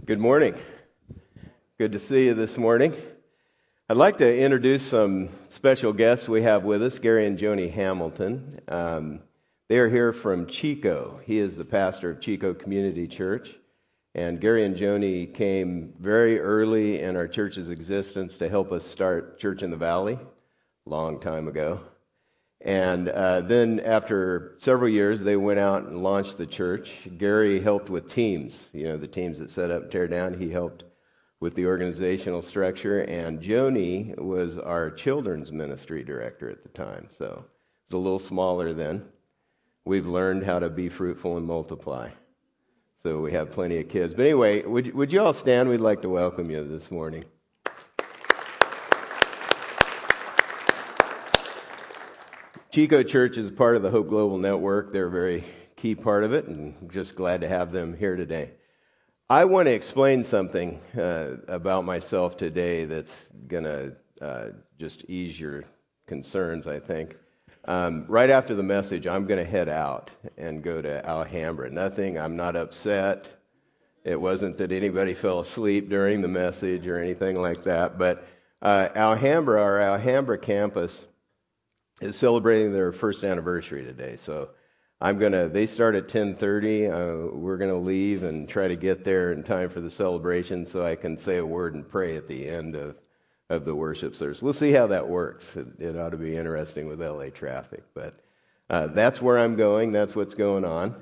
Good morning. Good to see you this morning. I'd like to introduce some special guests we have with us, Gary and Joni Hamilton. Um, they are here from Chico. He is the pastor of Chico Community Church. And Gary and Joni came very early in our church's existence to help us start Church in the Valley, long time ago. And uh, then, after several years, they went out and launched the church. Gary helped with teams, you know, the teams that set up and tear down. He helped with the organizational structure. And Joni was our children's ministry director at the time. So it's a little smaller then. We've learned how to be fruitful and multiply. So we have plenty of kids. But anyway, would, would you all stand? We'd like to welcome you this morning. Chico Church is part of the Hope Global Network. They're a very key part of it, and I'm just glad to have them here today. I want to explain something uh, about myself today that's going to uh, just ease your concerns, I think. Um, right after the message, I'm going to head out and go to Alhambra. Nothing, I'm not upset. It wasn't that anybody fell asleep during the message or anything like that, but uh, Alhambra, our Alhambra campus, is celebrating their first anniversary today. So I'm gonna. They start at 10:30. Uh, we're gonna leave and try to get there in time for the celebration, so I can say a word and pray at the end of of the worship service. We'll see how that works. It, it ought to be interesting with LA traffic, but uh, that's where I'm going. That's what's going on.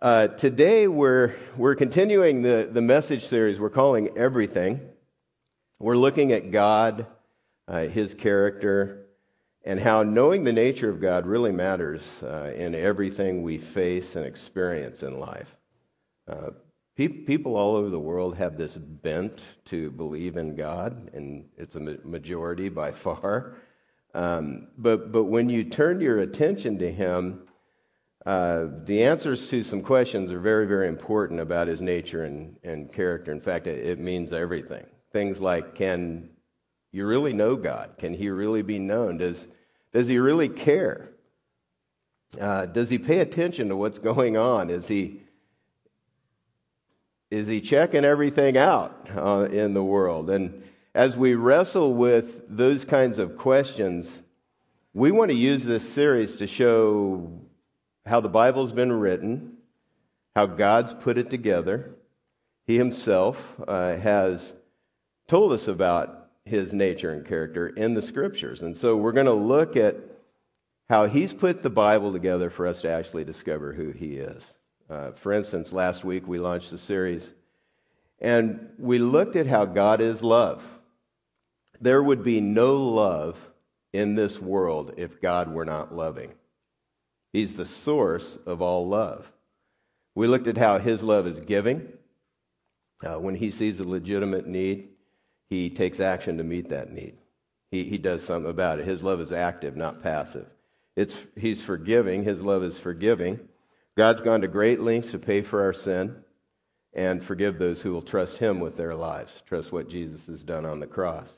Uh, today we're we're continuing the the message series. We're calling everything. We're looking at God, uh, His character and how knowing the nature of God really matters uh, in everything we face and experience in life. Uh, pe- people all over the world have this bent to believe in God, and it's a ma- majority by far. Um, but, but when you turn your attention to Him, uh, the answers to some questions are very, very important about His nature and, and character. In fact, it, it means everything. Things like can you really know God? Can He really be known? Does, does He really care? Uh, does He pay attention to what's going on? Is He, is he checking everything out uh, in the world? And as we wrestle with those kinds of questions, we want to use this series to show how the Bible's been written, how God's put it together. He himself uh, has told us about his nature and character in the scriptures. And so we're going to look at how he's put the Bible together for us to actually discover who he is. Uh, for instance, last week we launched a series and we looked at how God is love. There would be no love in this world if God were not loving. He's the source of all love. We looked at how his love is giving. Uh, when he sees a legitimate need, he takes action to meet that need. He, he does something about it. His love is active, not passive. It's, he's forgiving. His love is forgiving. God's gone to great lengths to pay for our sin and forgive those who will trust him with their lives, trust what Jesus has done on the cross.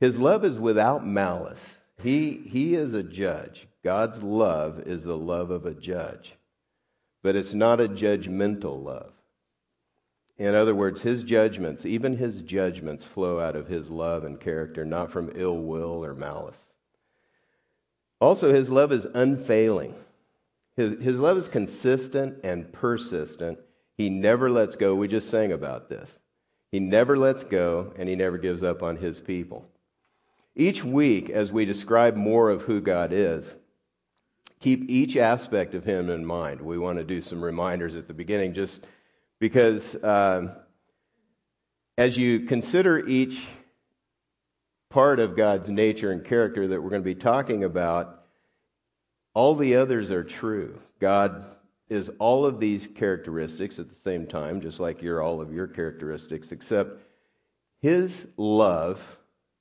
His love is without malice. He, he is a judge. God's love is the love of a judge, but it's not a judgmental love. In other words, his judgments, even his judgments, flow out of his love and character, not from ill will or malice. Also, his love is unfailing. His, his love is consistent and persistent. He never lets go. We just sang about this. He never lets go, and he never gives up on his people. Each week, as we describe more of who God is, keep each aspect of him in mind. We want to do some reminders at the beginning just because um, as you consider each part of God's nature and character that we're going to be talking about, all the others are true. God is all of these characteristics at the same time, just like you're all of your characteristics, except His love,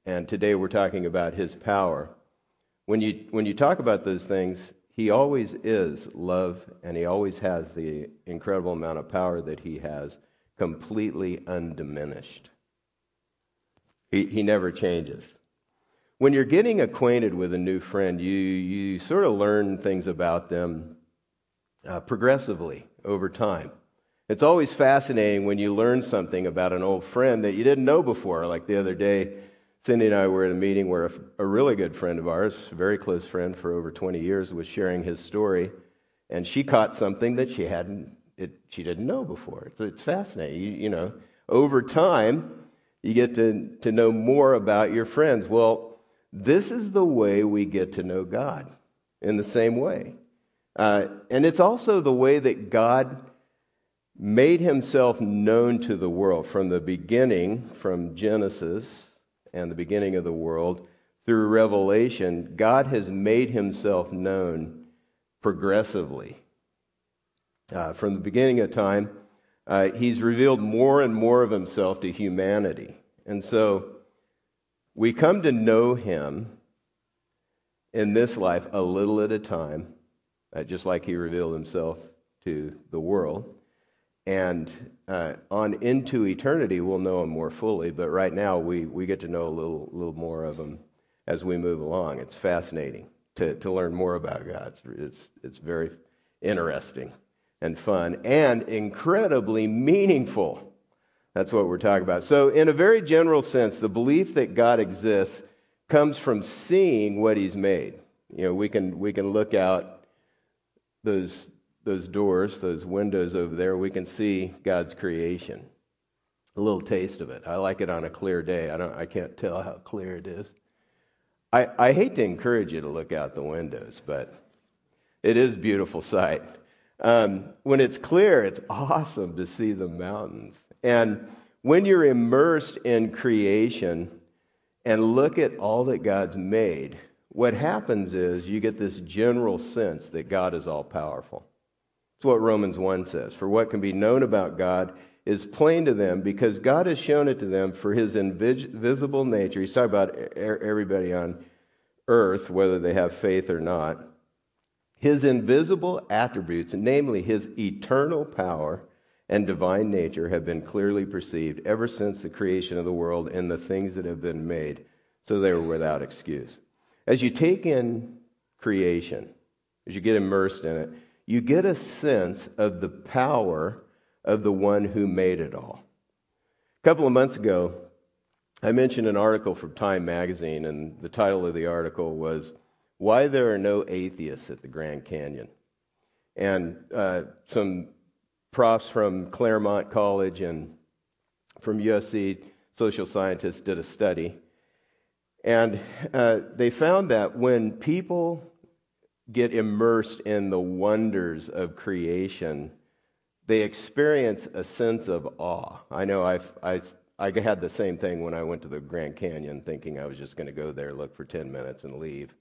and today we're talking about His power. When you, when you talk about those things, he always is love, and he always has the incredible amount of power that he has, completely undiminished. He, he never changes. When you're getting acquainted with a new friend, you, you sort of learn things about them uh, progressively over time. It's always fascinating when you learn something about an old friend that you didn't know before. Like the other day, Cindy and I were at a meeting where a, a really good friend of ours, a very close friend for over 20 years, was sharing his story, and she caught something that she hadn't, it, she didn't know before. It's, it's fascinating. You, you know, over time, you get to, to know more about your friends. Well, this is the way we get to know God in the same way. Uh, and it's also the way that God made himself known to the world from the beginning, from Genesis and the beginning of the world, through Revelation, God has made himself known progressively. Uh, from the beginning of time, uh, he's revealed more and more of himself to humanity. And so we come to know him in this life a little at a time, uh, just like he revealed himself to the world. And uh, on into eternity, we'll know him more fully. But right now, we, we get to know a little, little more of him as we move along. It's fascinating to, to learn more about God. It's, it's, it's very interesting and fun and incredibly meaningful. That's what we're talking about. So, in a very general sense, the belief that God exists comes from seeing what He's made. You know, we can, we can look out those those doors, those windows over there, we can see God's creation. A little taste of it. I like it on a clear day. I, don't, I can't tell how clear it is. I, I hate to encourage you to look out the windows, but it is a beautiful sight. Um, when it's clear, it's awesome to see the mountains. And when you're immersed in creation and look at all that God's made, what happens is you get this general sense that God is all powerful. That's what Romans 1 says. For what can be known about God is plain to them because God has shown it to them for his invisible nature. He's talking about everybody on earth, whether they have faith or not. His invisible attributes, namely his eternal power and divine nature, have been clearly perceived ever since the creation of the world and the things that have been made, so they were without excuse. As you take in creation, as you get immersed in it, you get a sense of the power of the one who made it all. A couple of months ago, I mentioned an article from Time magazine, and the title of the article was Why There Are No Atheists at the Grand Canyon. And uh, some profs from Claremont College and from USC, social scientists, did a study. And uh, they found that when people get immersed in the wonders of creation, they experience a sense of awe. I know I've, I, I had the same thing when I went to the Grand Canyon, thinking I was just going to go there, look for 10 minutes, and leave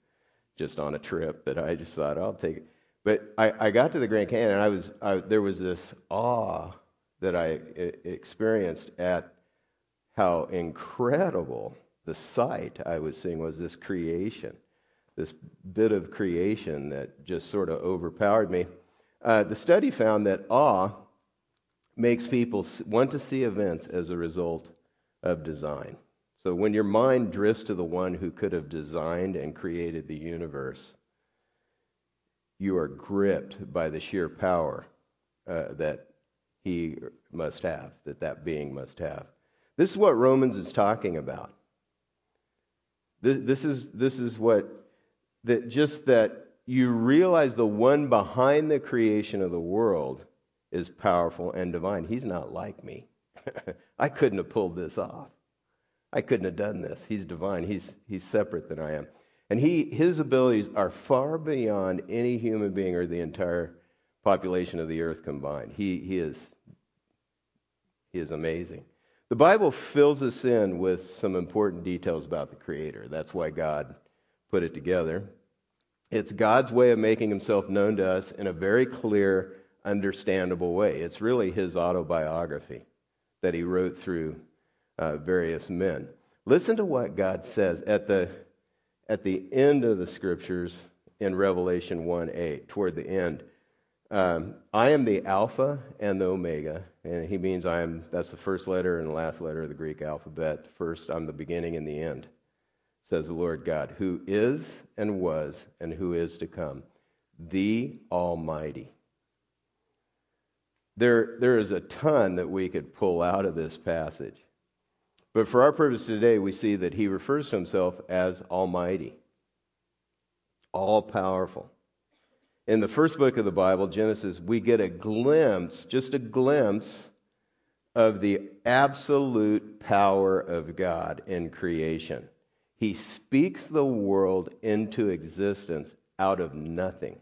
just on a trip that I just thought, I'll take it. But I, I got to the Grand Canyon, and I was, I, there was this awe that I experienced at how incredible the sight I was seeing was this creation this bit of creation that just sort of overpowered me. Uh, the study found that awe makes people want to see events as a result of design. So when your mind drifts to the one who could have designed and created the universe, you are gripped by the sheer power uh, that he must have, that that being must have. This is what Romans is talking about. This, this is, this is what that just that you realize the one behind the creation of the world is powerful and divine. He's not like me. I couldn't have pulled this off. I couldn't have done this. He's divine. He's, he's separate than I am. And he, his abilities are far beyond any human being or the entire population of the earth combined. He, he, is, he is amazing. The Bible fills us in with some important details about the Creator. That's why God put it together. It's God's way of making himself known to us in a very clear, understandable way. It's really his autobiography that he wrote through uh, various men. Listen to what God says at the, at the end of the scriptures in Revelation 1 8, toward the end. Um, I am the Alpha and the Omega. And he means I am, that's the first letter and the last letter of the Greek alphabet. First, I'm the beginning and the end says the Lord God, who is and was and who is to come, the Almighty. There, there is a ton that we could pull out of this passage. But for our purpose today, we see that he refers to himself as Almighty, all powerful. In the first book of the Bible, Genesis, we get a glimpse, just a glimpse, of the absolute power of God in creation. He speaks the world into existence out of nothing.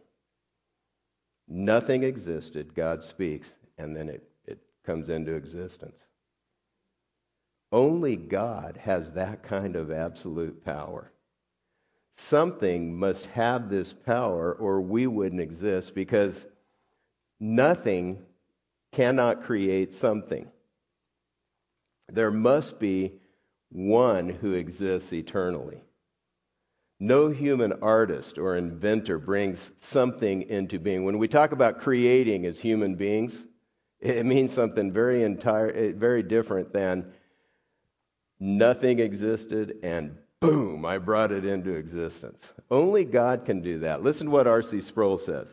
Nothing existed, God speaks, and then it, it comes into existence. Only God has that kind of absolute power. Something must have this power, or we wouldn't exist, because nothing cannot create something. There must be one who exists eternally. No human artist or inventor brings something into being. When we talk about creating as human beings, it means something very entire, eh, very different than nothing existed and boom, I brought it into existence. Only God can do that. Listen to what R.C. Sproul says.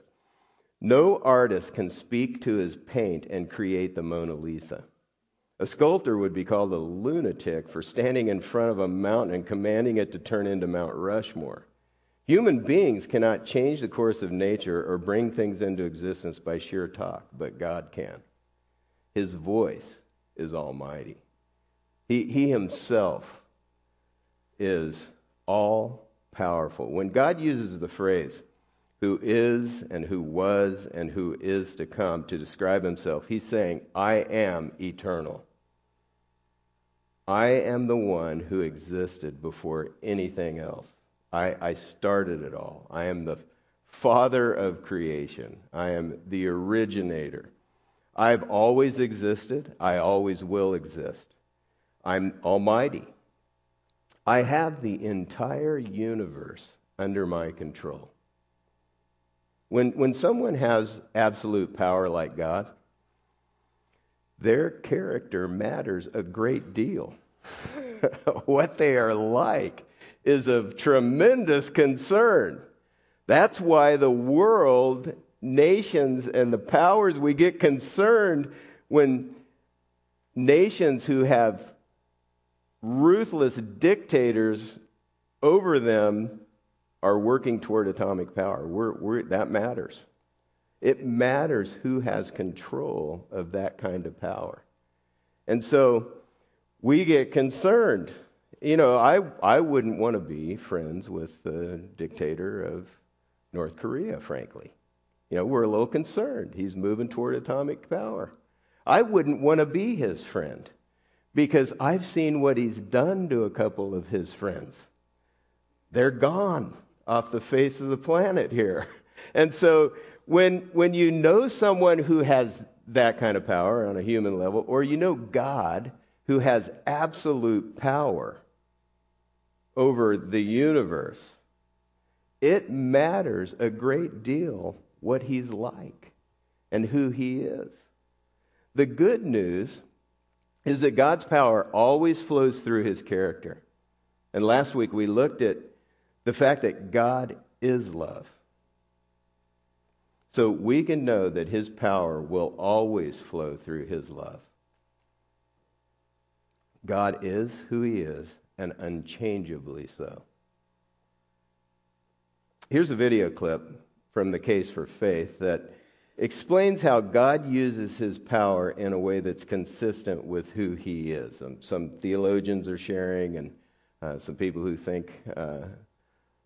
No artist can speak to his paint and create the Mona Lisa. A sculptor would be called a lunatic for standing in front of a mountain and commanding it to turn into Mount Rushmore. Human beings cannot change the course of nature or bring things into existence by sheer talk, but God can. His voice is almighty. He, he himself is all powerful. When God uses the phrase, who is and who was and who is to come to describe himself, he's saying, I am eternal. I am the one who existed before anything else. I, I started it all. I am the father of creation. I am the originator. I've always existed. I always will exist. I'm almighty. I have the entire universe under my control. When, when someone has absolute power like God, their character matters a great deal. what they are like is of tremendous concern. That's why the world, nations, and the powers, we get concerned when nations who have ruthless dictators over them are working toward atomic power. We're, we're, that matters. It matters who has control of that kind of power. And so we get concerned. You know, I, I wouldn't want to be friends with the dictator of North Korea, frankly. You know, we're a little concerned. He's moving toward atomic power. I wouldn't want to be his friend because I've seen what he's done to a couple of his friends. They're gone off the face of the planet here. And so when, when you know someone who has that kind of power on a human level, or you know God who has absolute power over the universe, it matters a great deal what he's like and who he is. The good news is that God's power always flows through his character. And last week we looked at the fact that God is love. So we can know that his power will always flow through his love. God is who he is, and unchangeably so. Here's a video clip from the Case for Faith that explains how God uses his power in a way that's consistent with who he is. Um, some theologians are sharing, and uh, some people who think uh,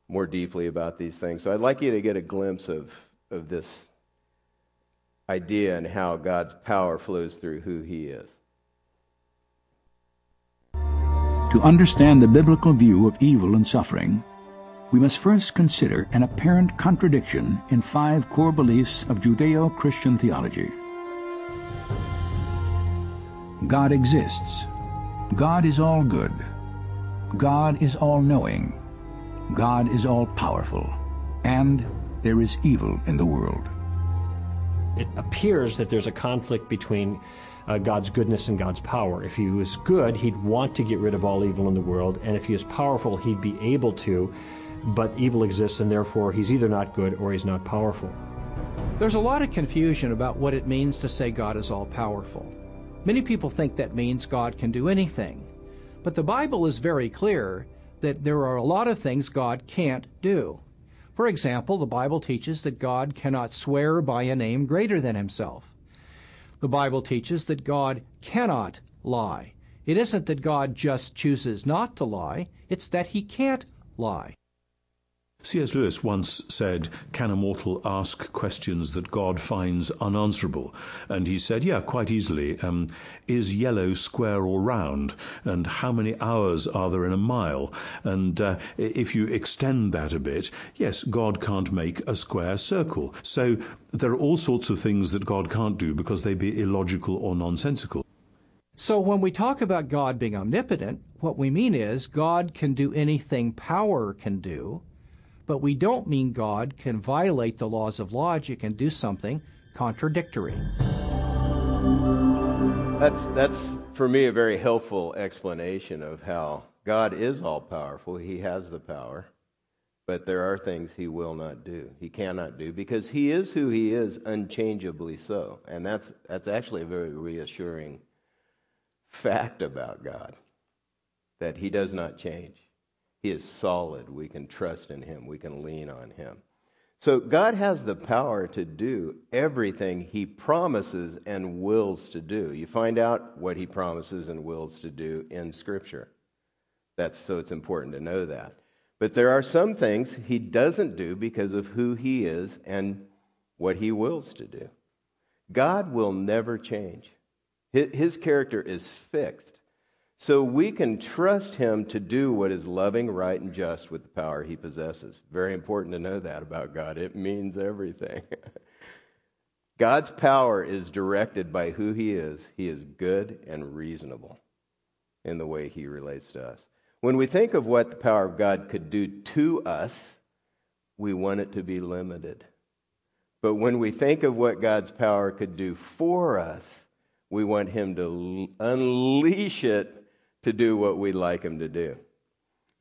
more deeply about these things. So I'd like you to get a glimpse of, of this idea and how God's power flows through who he is. To understand the biblical view of evil and suffering, we must first consider an apparent contradiction in five core beliefs of Judeo-Christian theology. God exists. God is all good. God is all-knowing. God is all-powerful. And there is evil in the world. It appears that there's a conflict between uh, God's goodness and God's power. If he was good, he'd want to get rid of all evil in the world, and if he is powerful, he'd be able to, but evil exists, and therefore he's either not good or he's not powerful. There's a lot of confusion about what it means to say God is all powerful. Many people think that means God can do anything. But the Bible is very clear that there are a lot of things God can't do. For example, the Bible teaches that God cannot swear by a name greater than himself. The Bible teaches that God cannot lie. It isn't that God just chooses not to lie, it's that he can't lie. C.S. Lewis once said, Can a mortal ask questions that God finds unanswerable? And he said, Yeah, quite easily. Um, is yellow square or round? And how many hours are there in a mile? And uh, if you extend that a bit, yes, God can't make a square circle. So there are all sorts of things that God can't do because they be illogical or nonsensical. So when we talk about God being omnipotent, what we mean is God can do anything power can do but we don't mean God can violate the laws of logic and do something contradictory. That's, that's for me a very helpful explanation of how God is all powerful. He has the power, but there are things he will not do. He cannot do because he is who he is, unchangeably so. And that's, that's actually a very reassuring fact about God that he does not change. He is solid. We can trust in Him, we can lean on Him. So God has the power to do everything He promises and wills to do. You find out what He promises and wills to do in Scripture. That's so it's important to know that. But there are some things He doesn't do because of who He is and what He wills to do. God will never change. His character is fixed. So we can trust him to do what is loving, right, and just with the power he possesses. Very important to know that about God. It means everything. God's power is directed by who he is. He is good and reasonable in the way he relates to us. When we think of what the power of God could do to us, we want it to be limited. But when we think of what God's power could do for us, we want him to unleash it to do what we'd like him to do.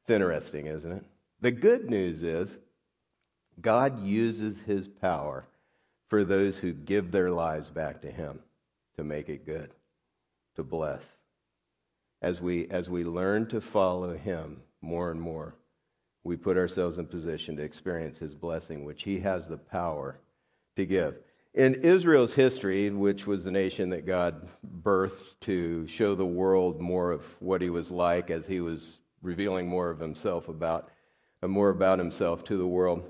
It's interesting, isn't it? The good news is God uses his power for those who give their lives back to him to make it good, to bless. As we, as we learn to follow him more and more, we put ourselves in position to experience his blessing, which he has the power to give. In Israel's history, which was the nation that God birthed to show the world more of what he was like as he was revealing more of himself about, uh, more about himself to the world.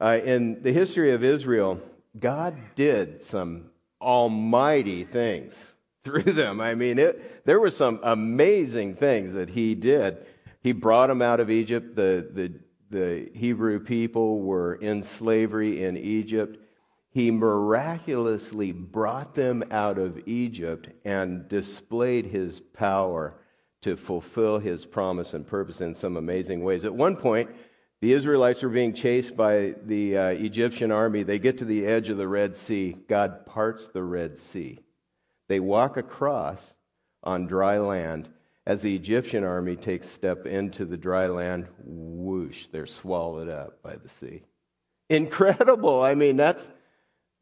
Uh, in the history of Israel, God did some almighty things through them. I mean, it, there were some amazing things that he did. He brought them out of Egypt. The, the, the Hebrew people were in slavery in Egypt he miraculously brought them out of Egypt and displayed his power to fulfill his promise and purpose in some amazing ways. At one point, the Israelites were being chased by the uh, Egyptian army. They get to the edge of the Red Sea. God parts the Red Sea. They walk across on dry land. As the Egyptian army takes step into the dry land, whoosh, they're swallowed up by the sea. Incredible. I mean, that's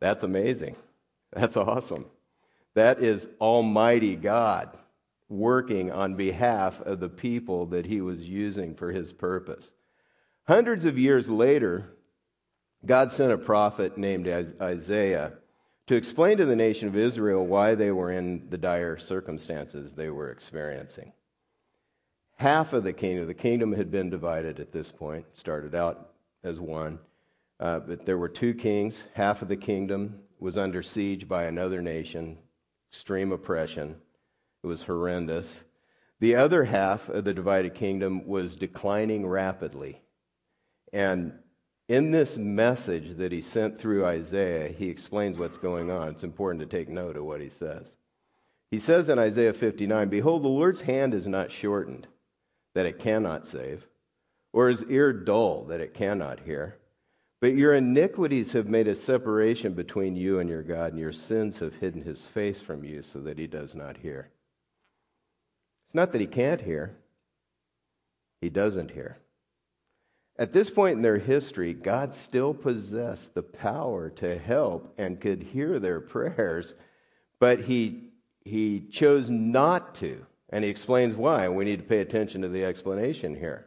that's amazing. That's awesome. That is Almighty God working on behalf of the people that he was using for his purpose. Hundreds of years later, God sent a prophet named Isaiah to explain to the nation of Israel why they were in the dire circumstances they were experiencing. Half of the kingdom, the kingdom had been divided at this point, started out as one. Uh, but there were two kings. Half of the kingdom was under siege by another nation, extreme oppression. It was horrendous. The other half of the divided kingdom was declining rapidly. And in this message that he sent through Isaiah, he explains what's going on. It's important to take note of what he says. He says in Isaiah 59 Behold, the Lord's hand is not shortened, that it cannot save, or his ear dull, that it cannot hear. But your iniquities have made a separation between you and your God, and your sins have hidden his face from you so that he does not hear. It's not that he can't hear, he doesn't hear. At this point in their history, God still possessed the power to help and could hear their prayers, but he, he chose not to. And he explains why. We need to pay attention to the explanation here.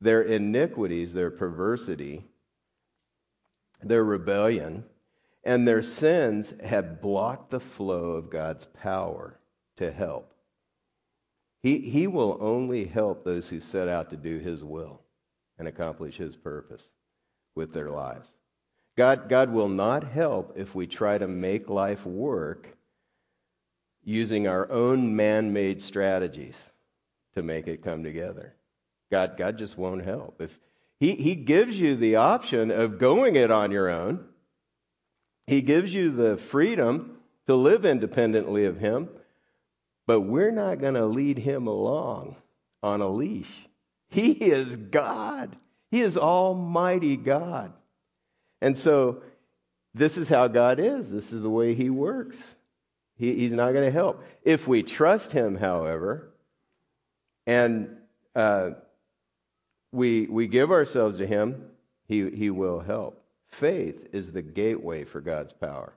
Their iniquities, their perversity, their rebellion, and their sins had blocked the flow of God's power to help. He, he will only help those who set out to do His will and accomplish His purpose with their lives. God, God will not help if we try to make life work using our own man made strategies to make it come together. God, God just won't help. If he, he gives you the option of going it on your own, He gives you the freedom to live independently of Him, but we're not going to lead Him along on a leash. He is God. He is Almighty God. And so, this is how God is. This is the way He works. He, he's not going to help. If we trust Him, however, and uh, we, we give ourselves to Him, he, he will help. Faith is the gateway for God's power.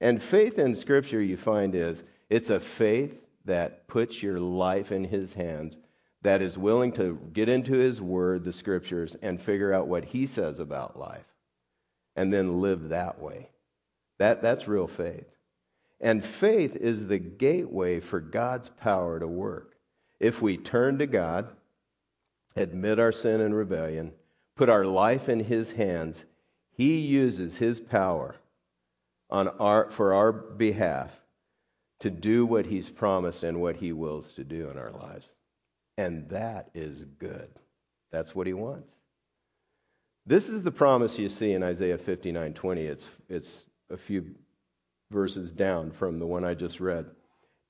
And faith in Scripture, you find, is it's a faith that puts your life in His hands that is willing to get into His Word, the Scriptures, and figure out what He says about life, and then live that way. That, that's real faith. And faith is the gateway for God's power to work. If we turn to God, admit our sin and rebellion, put our life in His hands, He uses His power on our, for our behalf to do what He's promised and what He wills to do in our lives. And that is good. That's what he wants. This is the promise you see in Isaiah 59 20. It's, it's a few verses down from the one I just read.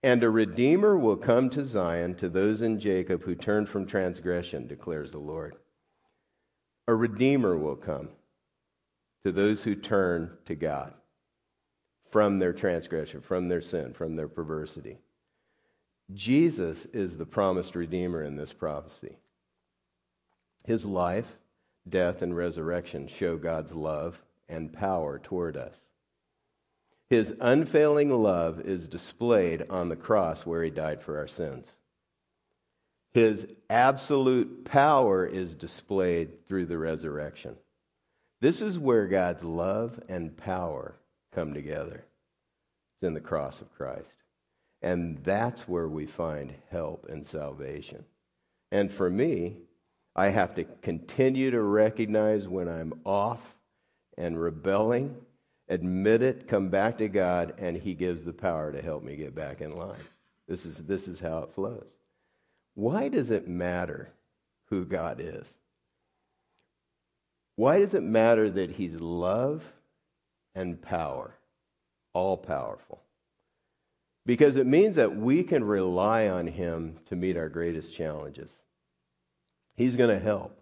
And a redeemer will come to Zion to those in Jacob who turn from transgression, declares the Lord. A redeemer will come to those who turn to God from their transgression, from their sin, from their perversity. Jesus is the promised Redeemer in this prophecy. His life, death, and resurrection show God's love and power toward us. His unfailing love is displayed on the cross where he died for our sins. His absolute power is displayed through the resurrection. This is where God's love and power come together. It's in the cross of Christ. And that's where we find help and salvation. And for me, I have to continue to recognize when I'm off and rebelling, admit it, come back to God, and He gives the power to help me get back in line. This is, this is how it flows. Why does it matter who God is? Why does it matter that He's love and power, all powerful? because it means that we can rely on Him to meet our greatest challenges. He's going to help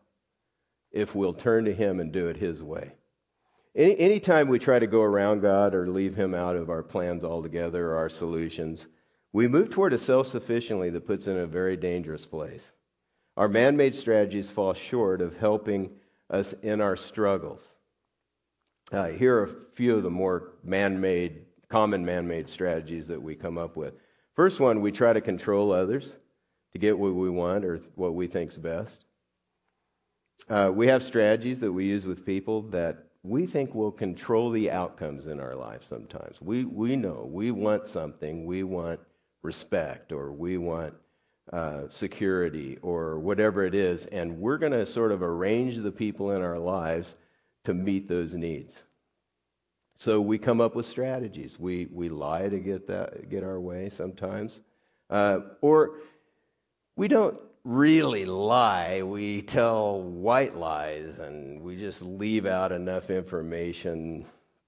if we'll turn to Him and do it His way. Any, anytime we try to go around God or leave Him out of our plans altogether or our solutions, we move toward a self sufficiency that puts us in a very dangerous place. Our man made strategies fall short of helping us in our struggles. Uh, here are a few of the more man made common man made strategies that we come up with. First one, we try to control others to get what we want or what we think's best. Uh, we have strategies that we use with people that we think we'll control the outcomes in our life sometimes. We, we know we want something, we want respect, or we want uh, security, or whatever it is, and we're going to sort of arrange the people in our lives to meet those needs. So we come up with strategies. We, we lie to get, that, get our way sometimes. Uh, or we don't really lie. We tell white lies and we just leave out enough information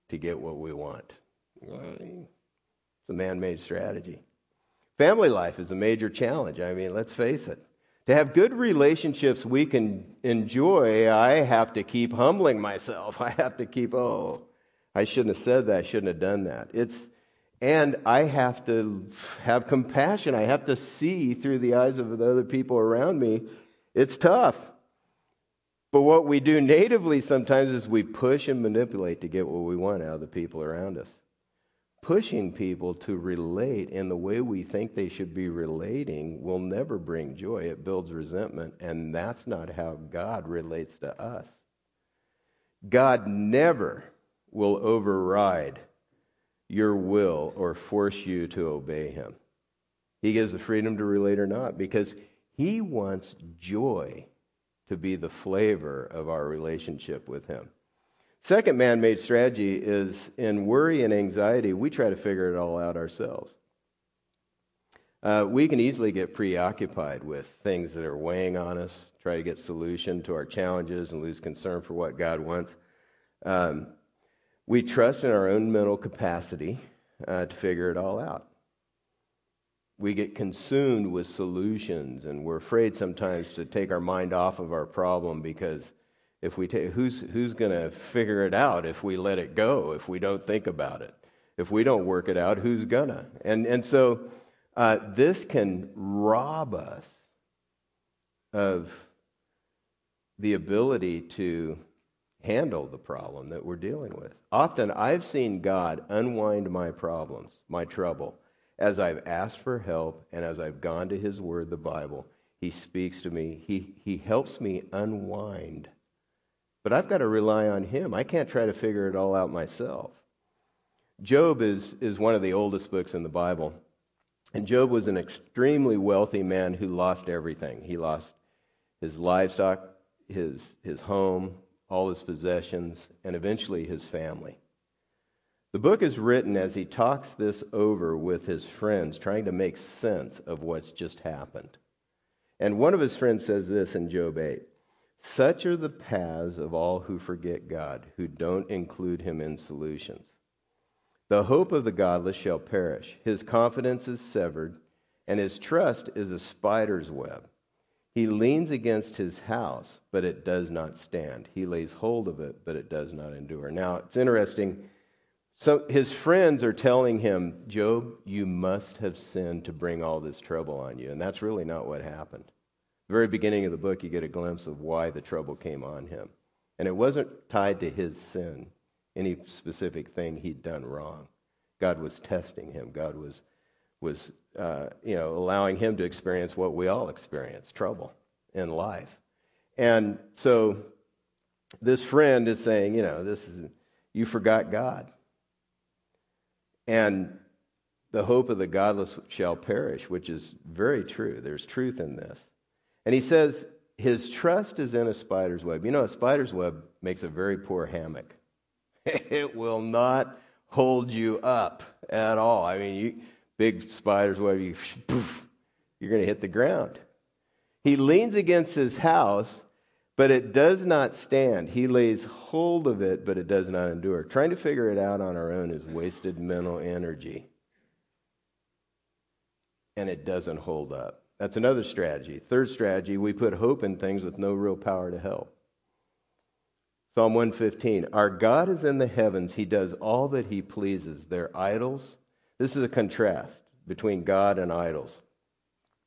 to get what we want. It's a man made strategy. Family life is a major challenge. I mean, let's face it. To have good relationships we can enjoy, I have to keep humbling myself. I have to keep, oh, I shouldn't have said that. I shouldn't have done that. It's, and I have to have compassion. I have to see through the eyes of the other people around me. It's tough. But what we do natively sometimes is we push and manipulate to get what we want out of the people around us. Pushing people to relate in the way we think they should be relating will never bring joy. It builds resentment, and that's not how God relates to us. God never will override your will or force you to obey Him. He gives the freedom to relate or not because He wants joy to be the flavor of our relationship with Him. Second man made strategy is in worry and anxiety, we try to figure it all out ourselves. Uh, we can easily get preoccupied with things that are weighing on us, try to get solution to our challenges, and lose concern for what God wants. Um, we trust in our own mental capacity uh, to figure it all out. We get consumed with solutions, and we're afraid sometimes to take our mind off of our problem because if we take, who's who's going to figure it out if we let it go? If we don't think about it, if we don't work it out, who's gonna? And and so uh, this can rob us of the ability to handle the problem that we're dealing with. Often I've seen God unwind my problems, my trouble, as I've asked for help and as I've gone to His Word, the Bible. He speaks to me, He, he helps me unwind. But I've got to rely on Him. I can't try to figure it all out myself. Job is, is one of the oldest books in the Bible. And Job was an extremely wealthy man who lost everything. He lost his livestock, his, his home, all his possessions, and eventually his family. The book is written as he talks this over with his friends, trying to make sense of what's just happened. And one of his friends says this in Job 8 Such are the paths of all who forget God, who don't include him in solutions. The hope of the godless shall perish, his confidence is severed, and his trust is a spider's web. He leans against his house, but it does not stand. He lays hold of it, but it does not endure. Now, it's interesting. So his friends are telling him, Job, you must have sinned to bring all this trouble on you. And that's really not what happened. The very beginning of the book, you get a glimpse of why the trouble came on him. And it wasn't tied to his sin, any specific thing he'd done wrong. God was testing him. God was was uh, you know allowing him to experience what we all experience trouble in life. And so this friend is saying you know this is you forgot god. And the hope of the godless shall perish which is very true. There's truth in this. And he says his trust is in a spider's web. You know a spider's web makes a very poor hammock. It will not hold you up at all. I mean you big spiders, whatever, you, poof, you're going to hit the ground. He leans against his house, but it does not stand. He lays hold of it, but it does not endure. Trying to figure it out on our own is wasted mental energy. And it doesn't hold up. That's another strategy. Third strategy, we put hope in things with no real power to help. Psalm 115 Our God is in the heavens, He does all that He pleases. Their idols this is a contrast between God and idols.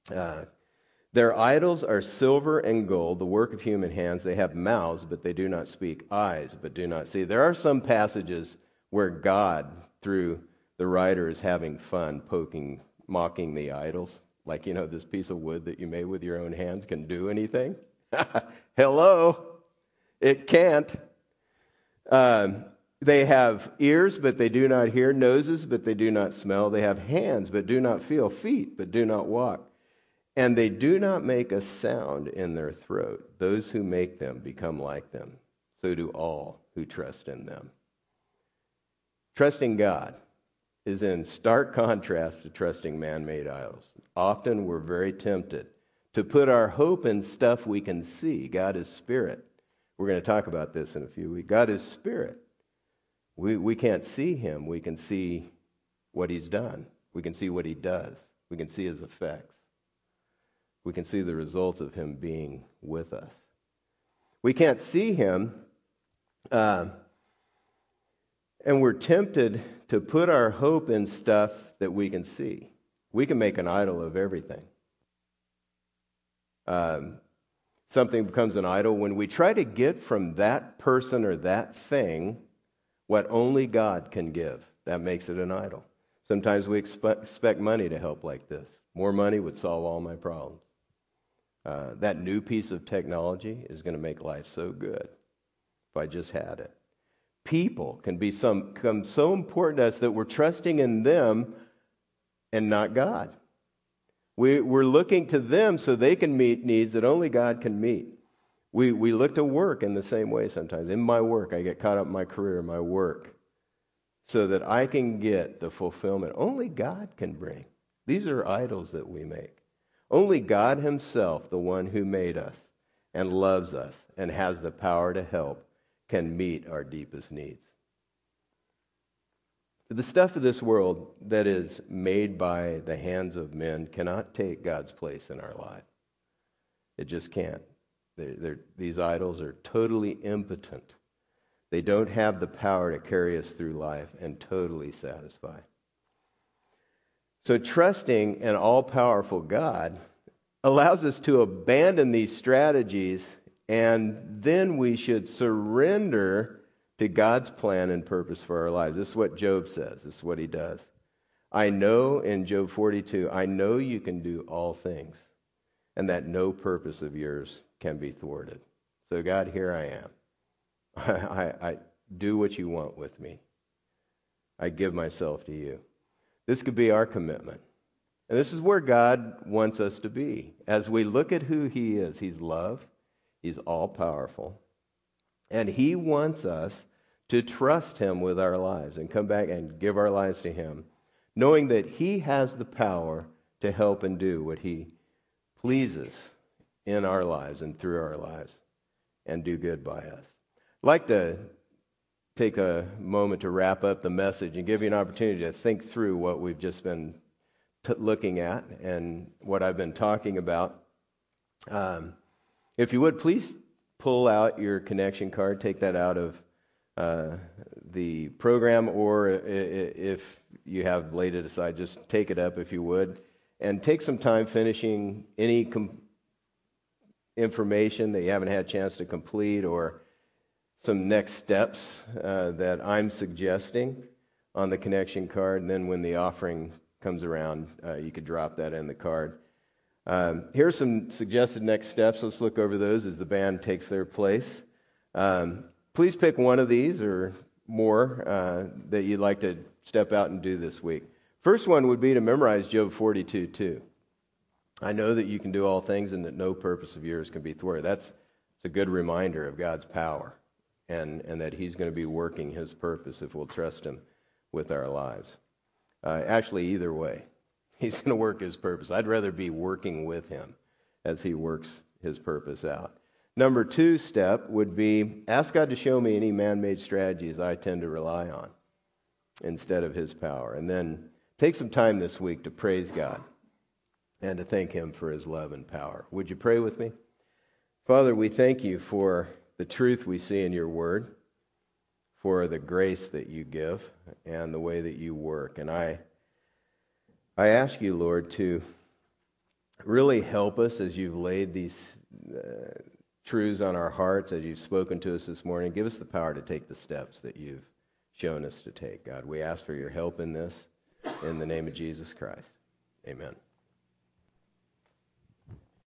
Uh, their idols are silver and gold, the work of human hands. They have mouths, but they do not speak, eyes, but do not see. There are some passages where God, through the writer, is having fun poking, mocking the idols. Like, you know, this piece of wood that you made with your own hands can do anything? Hello? It can't. Um, they have ears, but they do not hear, noses, but they do not smell. They have hands, but do not feel, feet, but do not walk. And they do not make a sound in their throat. Those who make them become like them. So do all who trust in them. Trusting God is in stark contrast to trusting man made idols. Often we're very tempted to put our hope in stuff we can see. God is spirit. We're going to talk about this in a few weeks. God is spirit. We, we can't see him. We can see what he's done. We can see what he does. We can see his effects. We can see the results of him being with us. We can't see him, uh, and we're tempted to put our hope in stuff that we can see. We can make an idol of everything. Um, something becomes an idol when we try to get from that person or that thing what only God can give. That makes it an idol. Sometimes we expect money to help like this. More money would solve all my problems. Uh, that new piece of technology is going to make life so good if I just had it. People can be some, become so important to us that we're trusting in them and not God. We, we're looking to them so they can meet needs that only God can meet. We, we look to work in the same way sometimes. In my work, I get caught up in my career, my work, so that I can get the fulfillment only God can bring. These are idols that we make. Only God Himself, the one who made us and loves us and has the power to help, can meet our deepest needs. The stuff of this world that is made by the hands of men cannot take God's place in our life. It just can't. They're, they're, these idols are totally impotent. They don't have the power to carry us through life and totally satisfy. So, trusting an all powerful God allows us to abandon these strategies, and then we should surrender to God's plan and purpose for our lives. This is what Job says, this is what he does. I know in Job 42, I know you can do all things, and that no purpose of yours can be thwarted. So, God, here I am. I, I do what you want with me. I give myself to you. This could be our commitment. And this is where God wants us to be. As we look at who He is, He's love, He's all powerful, and He wants us to trust Him with our lives and come back and give our lives to Him, knowing that He has the power to help and do what He pleases in our lives and through our lives and do good by us. I'd like to take a moment to wrap up the message and give you an opportunity to think through what we've just been t- looking at and what I've been talking about. Um, if you would, please pull out your connection card, take that out of uh, the program, or if you have laid it aside, just take it up if you would, and take some time finishing any information that you haven't had a chance to complete or some next steps uh, that I'm suggesting on the connection card. And then when the offering comes around, uh, you could drop that in the card. Um, here are some suggested next steps. Let's look over those as the band takes their place. Um, please pick one of these or more uh, that you'd like to step out and do this week. First one would be to memorize Job 42 2. I know that you can do all things and that no purpose of yours can be thwarted. That's it's a good reminder of God's power and, and that He's going to be working His purpose if we'll trust Him with our lives. Uh, actually, either way, He's going to work His purpose. I'd rather be working with Him as He works His purpose out. Number two step would be ask God to show me any man made strategies I tend to rely on instead of His power. And then take some time this week to praise God and to thank Him for His love and power. Would you pray with me? Father, we thank you for the truth we see in your word, for the grace that you give, and the way that you work. And I, I ask you, Lord, to really help us as you've laid these uh, truths on our hearts, as you've spoken to us this morning. Give us the power to take the steps that you've shown us to take, God. We ask for your help in this. In the name of Jesus Christ. Amen.